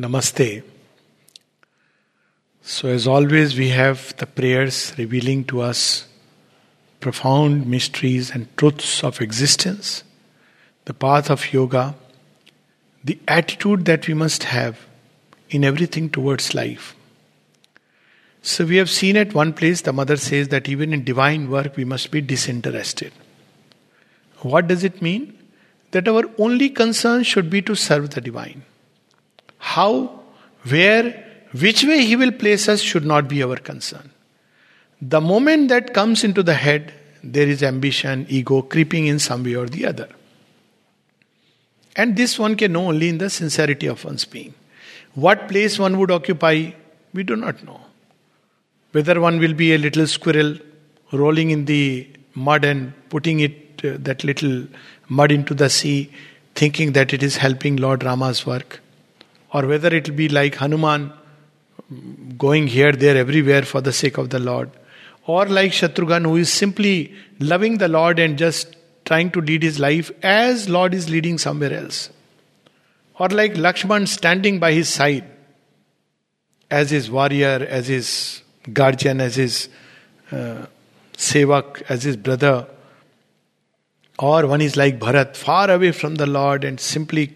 Namaste. So, as always, we have the prayers revealing to us profound mysteries and truths of existence, the path of yoga, the attitude that we must have in everything towards life. So, we have seen at one place the mother says that even in divine work we must be disinterested. What does it mean? That our only concern should be to serve the divine. How, where, which way he will place us should not be our concern. The moment that comes into the head, there is ambition, ego creeping in some way or the other. And this one can know only in the sincerity of one's being. What place one would occupy, we do not know. Whether one will be a little squirrel rolling in the mud and putting uh, that little mud into the sea, thinking that it is helping Lord Rama's work, or whether it will be like Hanuman going here, there, everywhere for the sake of the Lord, or like Shatrughan who is simply loving the Lord and just trying to lead his life as Lord is leading somewhere else, or like Lakshman standing by his side as his warrior, as his guardian, as his uh, sevak, as his brother. Or one is like Bharat, far away from the Lord and simply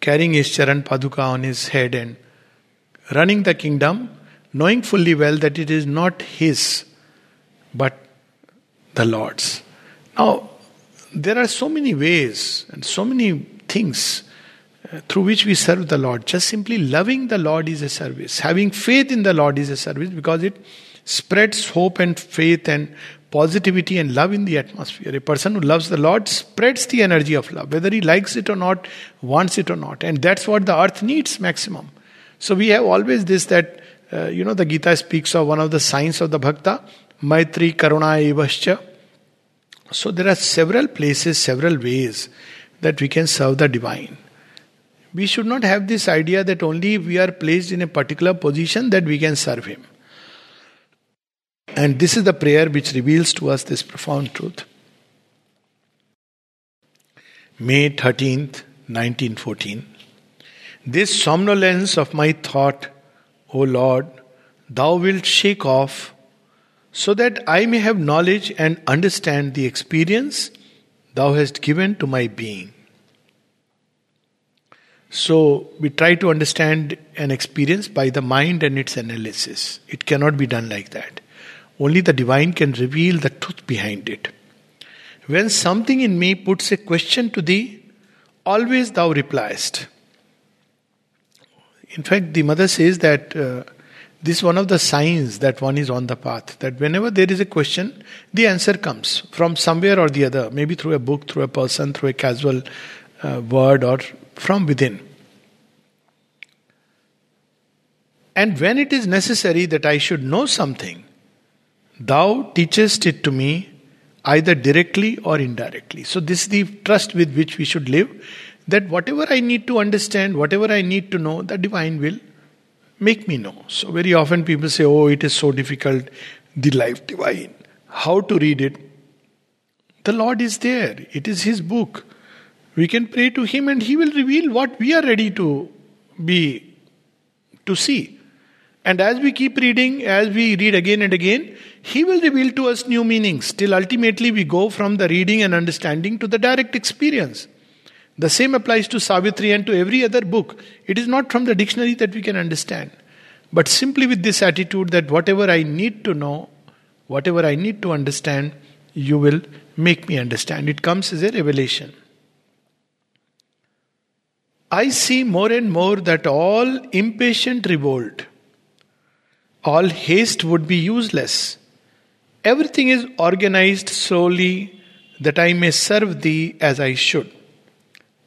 carrying his Charan Paduka on his head and running the kingdom, knowing fully well that it is not his, but the Lord's. Now, there are so many ways and so many things uh, through which we serve the Lord. Just simply loving the Lord is a service. Having faith in the Lord is a service because it spreads hope and faith and positivity and love in the atmosphere. A person who loves the Lord spreads the energy of love, whether he likes it or not, wants it or not. And that's what the earth needs maximum. So we have always this that, uh, you know, the Gita speaks of one of the signs of the Bhakta, Maitri Karuna Evascha. So there are several places, several ways that we can serve the divine. We should not have this idea that only we are placed in a particular position that we can serve Him. And this is the prayer which reveals to us this profound truth. May 13th, 1914. This somnolence of my thought, O Lord, thou wilt shake off, so that I may have knowledge and understand the experience thou hast given to my being. So, we try to understand an experience by the mind and its analysis. It cannot be done like that. Only the divine can reveal the truth behind it. When something in me puts a question to thee, always thou repliest. In fact, the mother says that uh, this is one of the signs that one is on the path. That whenever there is a question, the answer comes from somewhere or the other, maybe through a book, through a person, through a casual uh, word, or from within. And when it is necessary that I should know something, Thou teachest it to me either directly or indirectly. So, this is the trust with which we should live that whatever I need to understand, whatever I need to know, the divine will make me know. So, very often people say, Oh, it is so difficult, the life divine. How to read it? The Lord is there, it is His book. We can pray to Him and He will reveal what we are ready to be, to see. And as we keep reading, as we read again and again, He will reveal to us new meanings till ultimately we go from the reading and understanding to the direct experience. The same applies to Savitri and to every other book. It is not from the dictionary that we can understand, but simply with this attitude that whatever I need to know, whatever I need to understand, you will make me understand. It comes as a revelation. I see more and more that all impatient revolt all haste would be useless. Everything is organized solely that I may serve thee as I should.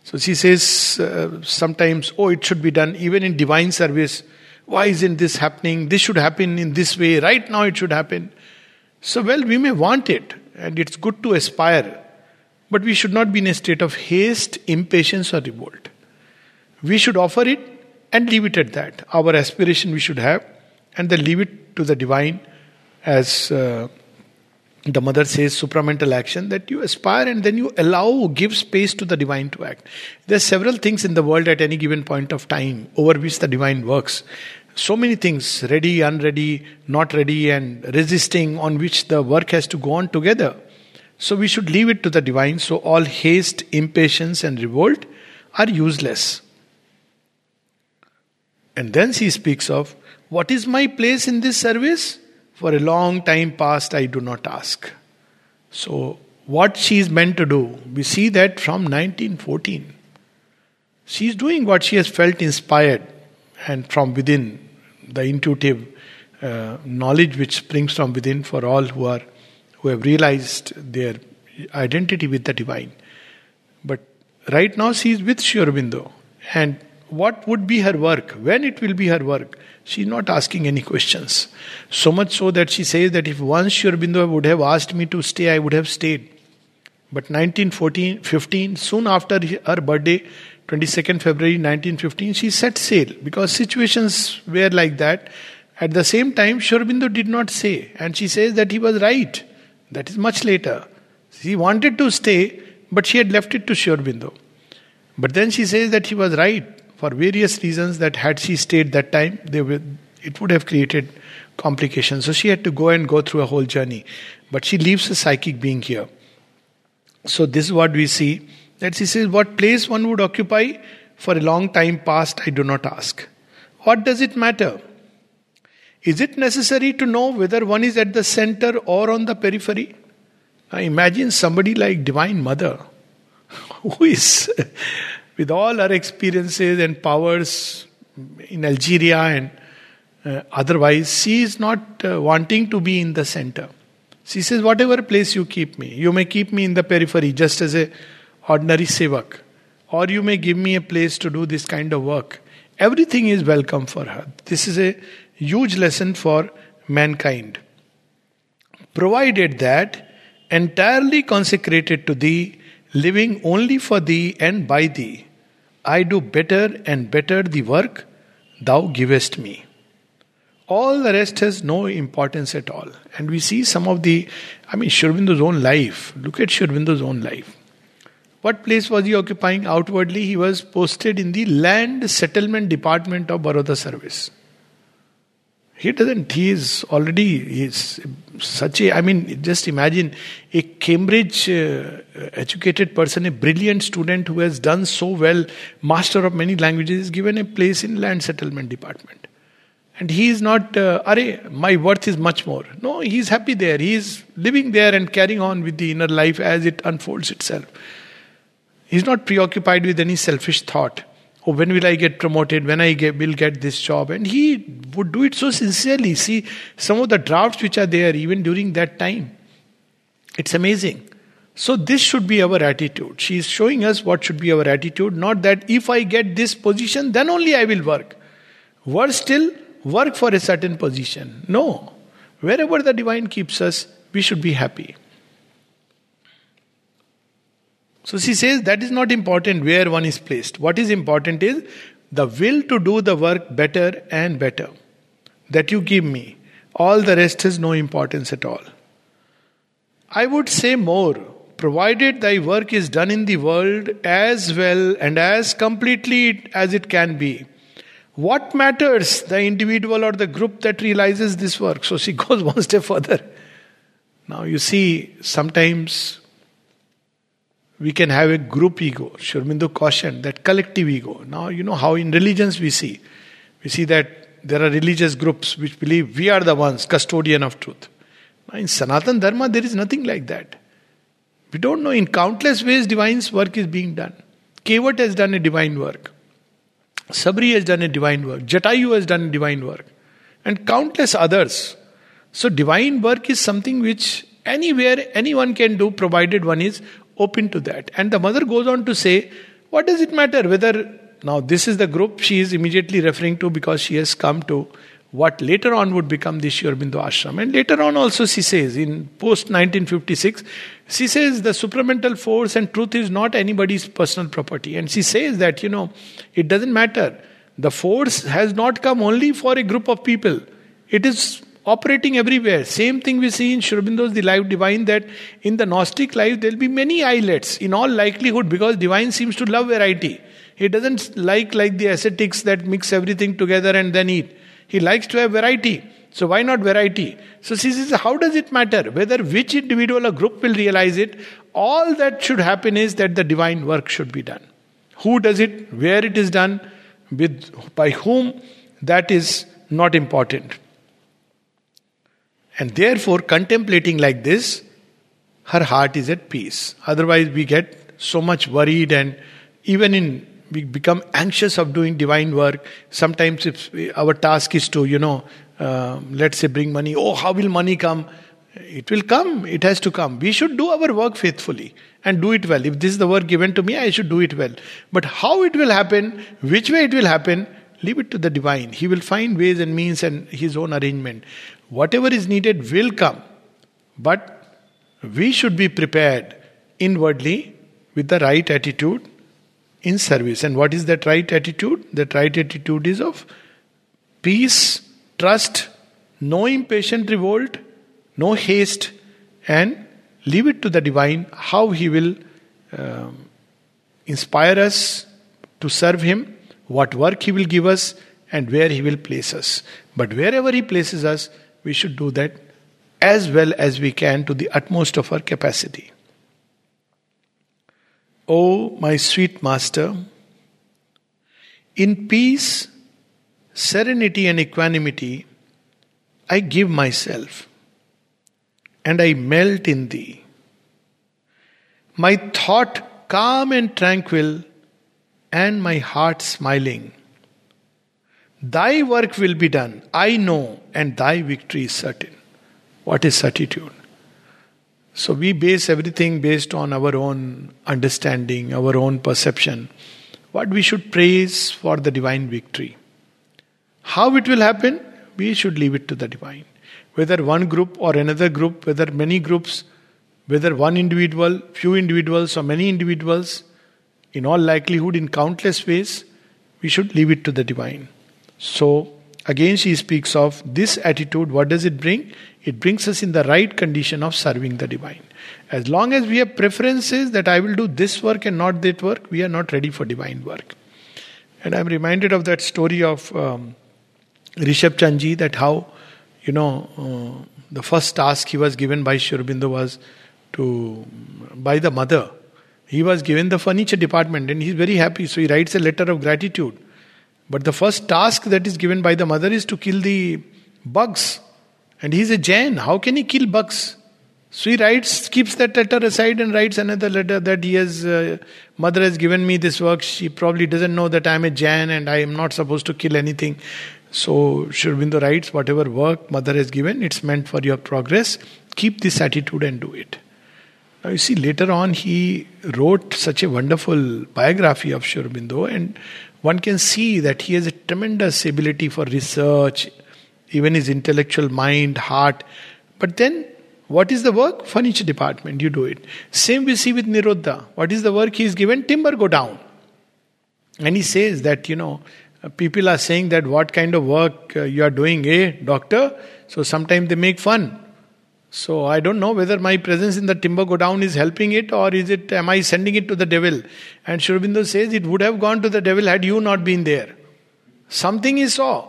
So she says uh, sometimes, oh, it should be done even in divine service. Why isn't this happening? This should happen in this way. Right now it should happen. So, well, we may want it and it's good to aspire, but we should not be in a state of haste, impatience, or revolt. We should offer it and leave it at that. Our aspiration we should have and then leave it to the divine as uh, the mother says supramental action that you aspire and then you allow give space to the divine to act. There are several things in the world at any given point of time over which the divine works. So many things ready unready not ready and resisting on which the work has to go on together. So we should leave it to the divine. So all haste impatience and revolt are useless. And then she speaks of what is my place in this service for a long time past, I do not ask. So, what she is meant to do, we see that from 1914. She is doing what she has felt inspired and from within, the intuitive uh, knowledge which springs from within for all who are who have realized their identity with the divine. But right now she is with Sri Aurobindo. And what would be her work? When it will be her work? She's not asking any questions. So much so that she says that if once Sri Aurobindo would have asked me to stay, I would have stayed. But 1914, 15, soon after her birthday, 22nd February 1915, she set sail because situations were like that. At the same time, Sri Aurobindo did not say, and she says that he was right. That is much later. She wanted to stay, but she had left it to Sri Aurobindo. But then she says that he was right for various reasons that had she stayed that time, they would, it would have created complications. So she had to go and go through a whole journey. But she leaves a psychic being here. So this is what we see. That she says, What place one would occupy for a long time past, I do not ask. What does it matter? Is it necessary to know whether one is at the center or on the periphery? Now imagine somebody like Divine Mother, who is with all her experiences and powers in Algeria and uh, otherwise, she is not uh, wanting to be in the center. She says, Whatever place you keep me, you may keep me in the periphery just as a ordinary sevak, or you may give me a place to do this kind of work. Everything is welcome for her. This is a huge lesson for mankind. Provided that entirely consecrated to thee, living only for thee and by thee, I do better and better the work thou givest me. All the rest has no importance at all. And we see some of the, I mean, Sri Aurobindo's own life. Look at Sri Aurobindo's own life. What place was he occupying? Outwardly, he was posted in the Land Settlement Department of Baroda Service. He doesn't, he is already, is such a, I mean, just imagine a Cambridge uh, educated person, a brilliant student who has done so well, master of many languages, is given a place in land settlement department. And he is not, uh, Are, my worth is much more. No, he is happy there. He is living there and carrying on with the inner life as it unfolds itself. He is not preoccupied with any selfish thought oh, when will I get promoted? When I get, will get this job? And he would do it so sincerely. See some of the drafts which are there even during that time. It's amazing. So this should be our attitude. She is showing us what should be our attitude, not that if I get this position, then only I will work. Worse still, work for a certain position. No. Wherever the divine keeps us, we should be happy. So she says that is not important where one is placed. What is important is the will to do the work better and better that you give me. All the rest has no importance at all. I would say more, provided thy work is done in the world as well and as completely as it can be. What matters, the individual or the group that realizes this work? So she goes one step further. Now you see, sometimes we can have a group ego. Sri Aurobindo cautioned that collective ego. Now, you know how in religions we see. We see that there are religious groups which believe we are the ones, custodian of truth. Now, in Sanatan Dharma, there is nothing like that. We don't know in countless ways divine's work is being done. Kevat has done a divine work. Sabri has done a divine work. Jatayu has done divine work. And countless others. So, divine work is something which anywhere anyone can do provided one is open to that. And the mother goes on to say, What does it matter whether now this is the group she is immediately referring to because she has come to what later on would become the Sri Aurobindo ashram. And later on also she says, in post 1956, she says the supramental force and truth is not anybody's personal property. And she says that, you know, it doesn't matter. The force has not come only for a group of people. It is operating everywhere. Same thing we see in Sri The Life Divine that in the Gnostic life there will be many islets in all likelihood because divine seems to love variety. He doesn't like like the ascetics that mix everything together and then eat. He likes to have variety. So why not variety? So she says, how does it matter? Whether which individual or group will realize it, all that should happen is that the divine work should be done. Who does it, where it is done, with by whom, that is not important. And therefore, contemplating like this, her heart is at peace. Otherwise, we get so much worried and even in we become anxious of doing divine work. Sometimes, if our task is to, you know, uh, let's say bring money, oh, how will money come? It will come, it has to come. We should do our work faithfully and do it well. If this is the work given to me, I should do it well. But how it will happen, which way it will happen, leave it to the divine. He will find ways and means and his own arrangement. Whatever is needed will come. But we should be prepared inwardly with the right attitude in service. And what is that right attitude? That right attitude is of peace, trust, no impatient revolt, no haste, and leave it to the divine how he will uh, inspire us to serve him, what work he will give us, and where he will place us. But wherever he places us, we should do that as well as we can to the utmost of our capacity. O my sweet Master, in peace, serenity, and equanimity, I give myself and I melt in thee. My thought calm and tranquil, and my heart smiling. Thy work will be done, I know, and thy victory is certain. What is certitude? So we base everything based on our own understanding, our own perception. What we should praise for the divine victory. How it will happen, we should leave it to the divine. Whether one group or another group, whether many groups, whether one individual, few individuals, or many individuals, in all likelihood, in countless ways, we should leave it to the divine. So, again, she speaks of this attitude. What does it bring? It brings us in the right condition of serving the divine. As long as we have preferences that I will do this work and not that work, we are not ready for divine work. And I'm reminded of that story of um, Rishabh Chandji that how, you know, uh, the first task he was given by Sri Aurobindo was to, by the mother. He was given the furniture department and he's very happy, so he writes a letter of gratitude. But the first task that is given by the mother is to kill the bugs and he's a Jain. How can he kill bugs? So he writes, keeps that letter aside and writes another letter that he has, uh, mother has given me this work. She probably doesn't know that I'm a Jain and I am not supposed to kill anything. So Sri Aurobindo writes, whatever work mother has given, it's meant for your progress. Keep this attitude and do it. Now you see, later on he wrote such a wonderful biography of Sri Aurobindo and one can see that he has a tremendous ability for research, even his intellectual mind, heart. But then, what is the work? Furniture department, you do it. Same we see with Nirodha. What is the work he is given? Timber godown. And he says that, you know, people are saying that what kind of work uh, you are doing, eh, doctor? So sometimes they make fun. So I don't know whether my presence in the timber godown is helping it or is it am I sending it to the devil? And Sri Aurobindo says it would have gone to the devil had you not been there. Something he saw.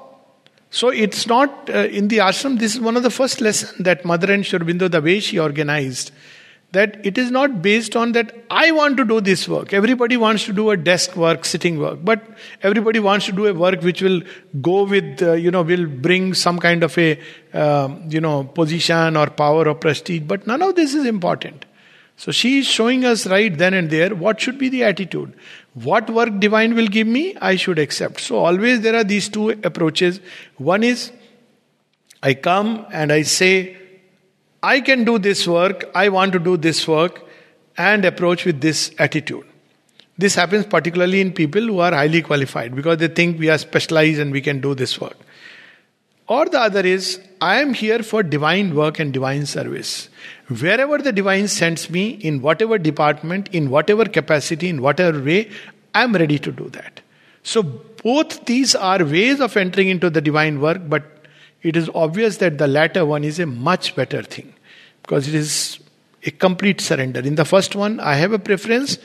So it's not uh, in the ashram. This is one of the first lessons that Mother and Sri Aurobindo, the way she organized, that it is not based on that I want to do this work. Everybody wants to do a desk work, sitting work, but everybody wants to do a work which will go with, uh, you know, will bring some kind of a, um, you know, position or power or prestige. But none of this is important. So she is showing us right then and there what should be the attitude. What work divine will give me, I should accept. So always there are these two approaches. One is I come and I say, I can do this work, I want to do this work, and approach with this attitude. This happens particularly in people who are highly qualified because they think we are specialized and we can do this work. Or the other is, I am here for divine work and divine service. Wherever the divine sends me, in whatever department, in whatever capacity, in whatever way, I am ready to do that. So, both these are ways of entering into the divine work, but it is obvious that the latter one is a much better thing because it is a complete surrender. In the first one, I have a preference,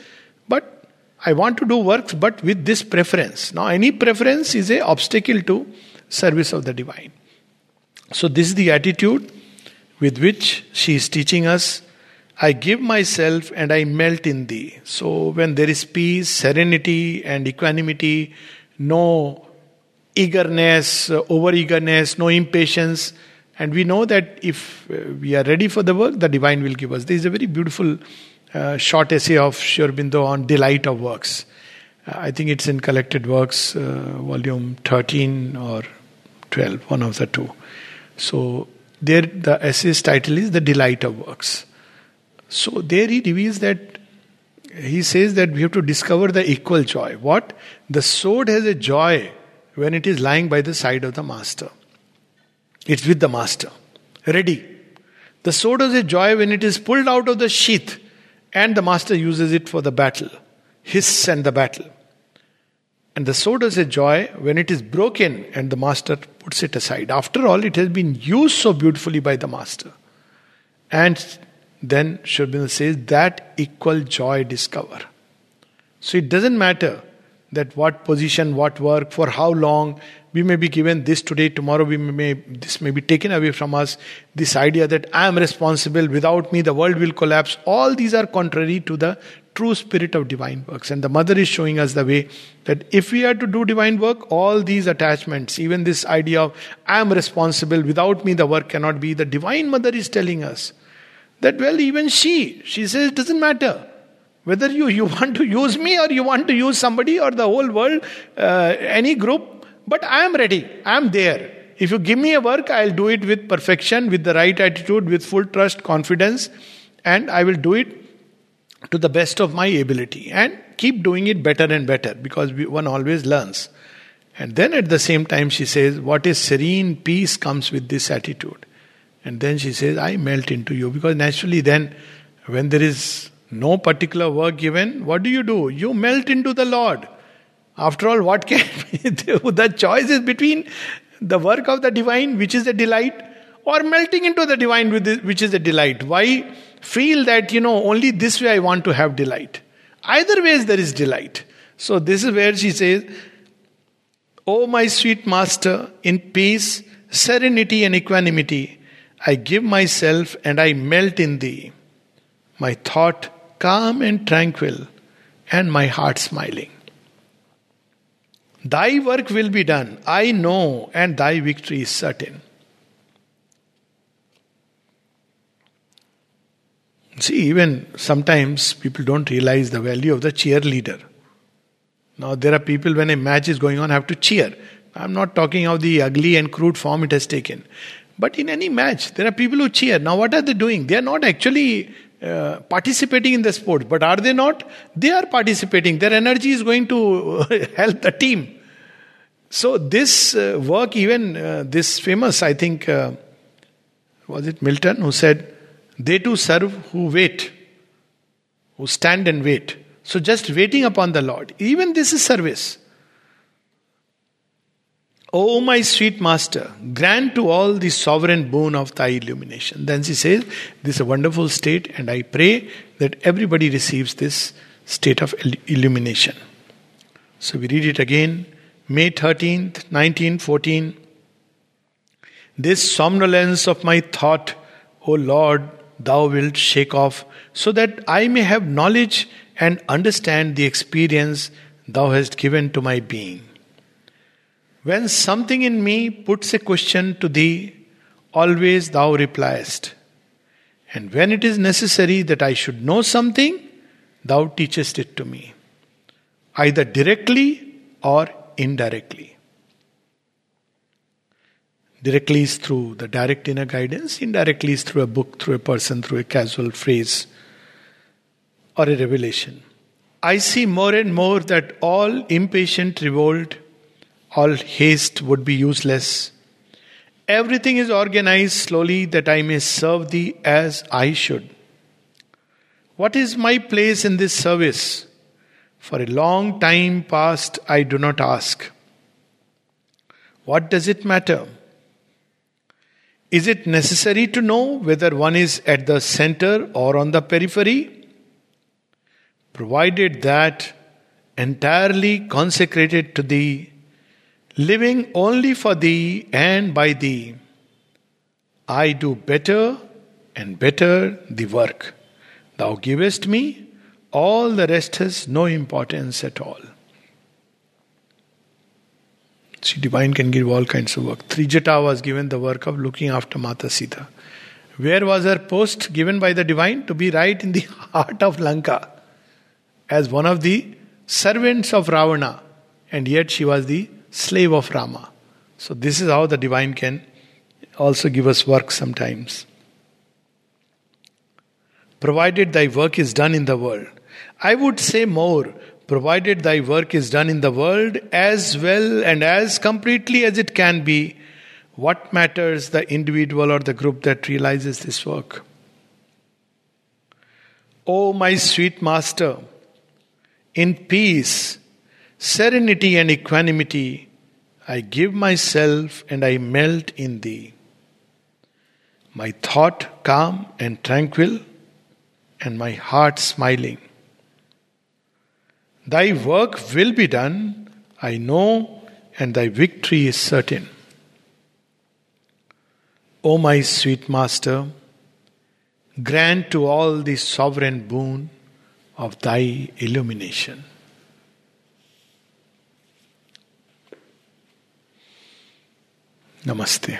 but I want to do works, but with this preference. Now, any preference is a obstacle to service of the divine. So, this is the attitude with which she is teaching us. I give myself and I melt in thee. So, when there is peace, serenity, and equanimity, no eagerness, over eagerness, no impatience, and we know that if uh, we are ready for the work, the divine will give us. There is a very beautiful uh, short essay of Sri Aurobindo on delight of works. Uh, I think it's in Collected Works, uh, volume 13 or 12, one of the two. So there, the essay's title is The Delight of Works. So there he reveals that he says that we have to discover the equal joy. What? The sword has a joy when it is lying by the side of the master. It's with the master, ready. The sword has a joy when it is pulled out of the sheath and the master uses it for the battle, hiss and the battle. And the sword has a joy when it is broken and the master puts it aside. After all, it has been used so beautifully by the master. And then Sri Aurobindo says that equal joy discover. So it doesn't matter that what position, what work, for how long, we may be given this today, tomorrow we may this may be taken away from us. This idea that I am responsible, without me the world will collapse. All these are contrary to the true spirit of divine works. And the mother is showing us the way that if we are to do divine work, all these attachments, even this idea of I am responsible, without me the work cannot be, the divine mother is telling us that well, even she, she says it doesn't matter. Whether you, you want to use me or you want to use somebody or the whole world, uh, any group, but I am ready. I am there. If you give me a work, I'll do it with perfection, with the right attitude, with full trust, confidence, and I will do it to the best of my ability and keep doing it better and better because we, one always learns. And then at the same time, she says, What is serene peace comes with this attitude. And then she says, I melt into you. Because naturally, then, when there is no particular work given, what do you do? You melt into the Lord. After all, what can the choice is between the work of the divine, which is a delight, or melting into the divine, which is a delight. Why feel that, you know, only this way I want to have delight? Either ways, there is delight. So, this is where she says, O my sweet master, in peace, serenity, and equanimity, I give myself and I melt in thee. My thought calm and tranquil, and my heart smiling. Thy work will be done, I know, and thy victory is certain. See, even sometimes people don't realize the value of the cheerleader. Now, there are people when a match is going on have to cheer. I'm not talking of the ugly and crude form it has taken. But in any match, there are people who cheer. Now, what are they doing? They are not actually uh, participating in the sport, but are they not? They are participating. Their energy is going to help the team. So, this uh, work, even uh, this famous, I think, uh, was it Milton who said, They too serve who wait, who stand and wait. So, just waiting upon the Lord. Even this is service. O my sweet master, grant to all the sovereign boon of thy illumination. Then she says, This is a wonderful state, and I pray that everybody receives this state of illumination. So we read it again, May 13th, 1914. This somnolence of my thought, O Lord, thou wilt shake off, so that I may have knowledge and understand the experience thou hast given to my being. When something in me puts a question to thee, always thou repliest. And when it is necessary that I should know something, thou teachest it to me, either directly or indirectly. Directly is through the direct inner guidance, indirectly is through a book, through a person, through a casual phrase or a revelation. I see more and more that all impatient revolt all haste would be useless. Everything is organized slowly that I may serve thee as I should. What is my place in this service? For a long time past, I do not ask. What does it matter? Is it necessary to know whether one is at the center or on the periphery? Provided that entirely consecrated to Thee, living only for Thee and by Thee, I do better and better the work. Thou givest me, all the rest has no importance at all. See, divine can give all kinds of work. Trijata was given the work of looking after Mata Sita. Where was her post given by the divine? To be right in the heart of Lanka as one of the servants of Ravana, and yet she was the slave of Rama. So, this is how the divine can also give us work sometimes. Provided thy work is done in the world. I would say more provided thy work is done in the world as well and as completely as it can be, what matters the individual or the group that realizes this work? O oh, my sweet Master, in peace, serenity, and equanimity, I give myself and I melt in thee. My thought calm and tranquil, and my heart smiling. Thy work will be done, I know, and thy victory is certain. O my sweet Master, grant to all the sovereign boon of thy illumination. Namaste.